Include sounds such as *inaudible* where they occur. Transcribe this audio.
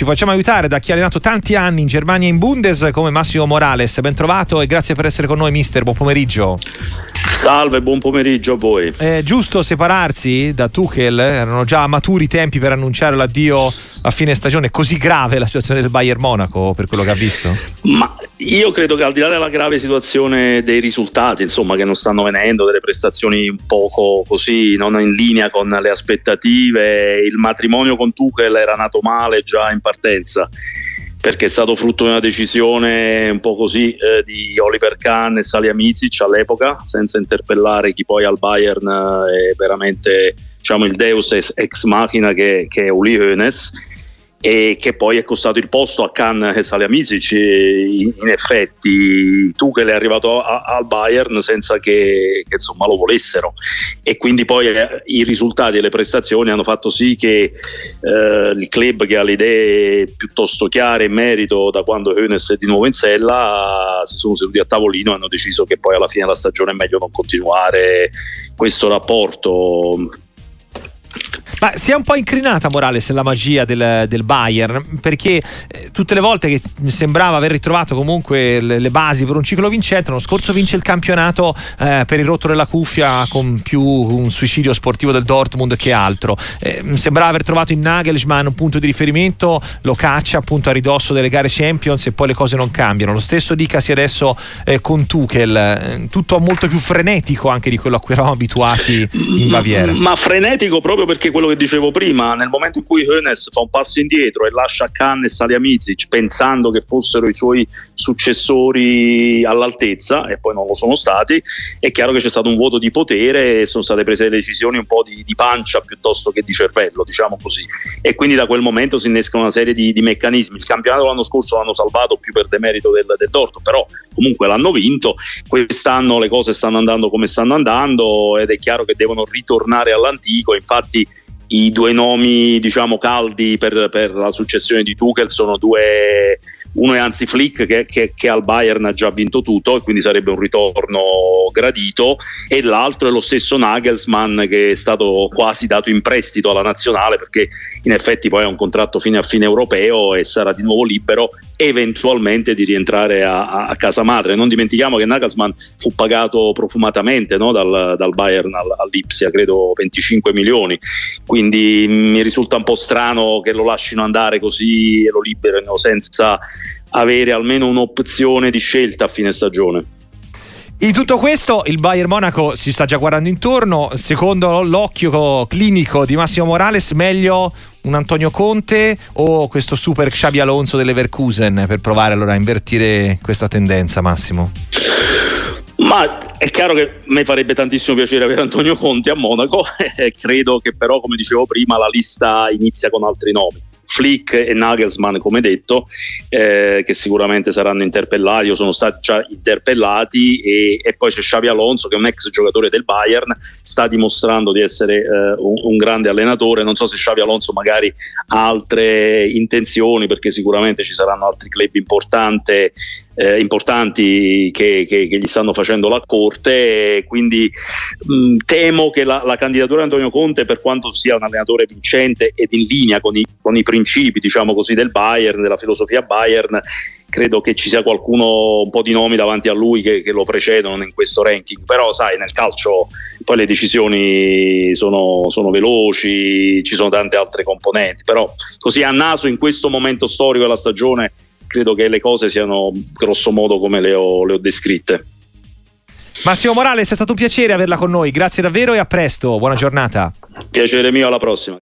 ci facciamo aiutare da chi ha allenato tanti anni in Germania e in Bundes come Massimo Morales. Ben trovato e grazie per essere con noi, mister. Buon pomeriggio. Salve, buon pomeriggio a voi. È giusto separarsi da Tuchel? Erano già maturi i tempi per annunciare l'addio a fine stagione. Così grave la situazione del Bayern Monaco per quello che ha visto? Ma io credo che al di là della grave situazione dei risultati, insomma, che non stanno venendo, delle prestazioni un poco così, non in linea con le aspettative, il matrimonio con Tuchel era nato male già in partenza perché è stato frutto di una decisione un po' così eh, di Oliver Kahn e Salihamidzic all'epoca, senza interpellare chi poi al Bayern eh, è veramente diciamo, il deus ex machina che, che è Uli Hoeneß e che poi è costato il posto a Khan e Salihamidzic in, in effetti tu che l'hai arrivato a, al Bayern senza che, che, insomma lo volessero. E quindi poi eh, i risultati e le prestazioni hanno fatto sì che eh, il club che ha le idee piuttosto chiare in merito da quando Hoeneß è di nuovo in sella si sono seduti a tavolino e hanno deciso che poi alla fine della stagione è meglio non continuare questo rapporto ma si è un po' incrinata Morales la magia del, del Bayern perché eh, tutte le volte che sembrava aver ritrovato comunque le, le, basi per un ciclo vincente, l'anno scorso vince il campionato eh, per il rotto della cuffia con più un suicidio sportivo del Dortmund che altro. Eh, sembrava aver trovato in Nagelsmann un punto di riferimento, lo caccia appunto a ridosso delle gare Champions e poi le cose non cambiano. Lo stesso dicasi adesso eh, con Tuchel, eh, tutto molto più frenetico anche di quello a cui eravamo abituati in Baviera. Ma, ma frenetico proprio perché quello che dicevo prima, nel momento in cui Hoeneß fa un passo indietro e lascia Khan e Salihamidzic pensando che fossero i suoi successori all'altezza e poi non lo sono stati, è chiaro che c'è stato un vuoto di potere e sono state prese decisioni un po' di, di pancia piuttosto che di cervello, diciamo così. E quindi da quel momento si innescano una serie di, di meccanismi. Il campionato l'anno scorso l'hanno salvato più per demerito del, del Dorto, però comunque l'hanno vinto. Quest'anno le cose stanno andando come stanno andando ed è chiaro che devono ritornare all'antico. Infatti i due nomi diciamo caldi per, per la successione di Tuchel sono due uno è anzi Flick che, che, che, al Bayern ha già vinto tutto e quindi sarebbe un ritorno gradito e l'altro è lo stesso Nagelsmann che è stato quasi dato in prestito alla nazionale perché in effetti poi ha un contratto fine a fine europeo e sarà di nuovo libero eventualmente di rientrare a, a casa madre. Non dimentichiamo che Nagelsmann fu pagato profumatamente no? dal, dal, Bayern al, all'Ipsia, credo 25 milioni, quindi mi risulta un po' strano che lo lasciino andare così e lo liberino senza avere almeno un'opzione di scelta a fine stagione. In tutto questo il Bayern Monaco si sta già guardando intorno, secondo l'occhio clinico di Massimo Morales meglio un Antonio Conte o questo super Xabi Alonso dell'Everkusen per provare allora a invertire questa tendenza Massimo? Ma è chiaro che a me farebbe tantissimo piacere avere Antonio Conte a Monaco. *laughs* Credo che però come dicevo prima la lista inizia con altri nomi Flick e Nagelsmann, come detto, eh, che sicuramente saranno interpellati o sono stati già interpellati, e, e, poi c'è Xavi Alonso, che è un ex giocatore del Bayern, sta dimostrando di essere eh, un, un, grande allenatore. Non so se Xavi Alonso magari ha altre intenzioni, perché sicuramente ci saranno altri club importanti eh, importanti che, che, che, gli stanno facendo la corte. Quindi mh, temo che la, la, candidatura di Antonio Conte, per quanto sia un allenatore vincente ed in linea con i, con i principi, diciamo così, del Bayern, della filosofia Bayern, credo che ci sia qualcuno, un po' di nomi davanti a lui che, che, lo precedono in questo ranking, però sai nel calcio poi le decisioni sono, sono, veloci, ci sono tante altre componenti, però così a naso in questo momento storico della stagione credo che le cose siano grosso modo come le ho, le ho descritte. Massimo Morales, è stato un piacere averla con noi, grazie davvero e a presto, buona giornata. Piacere mio, alla prossima.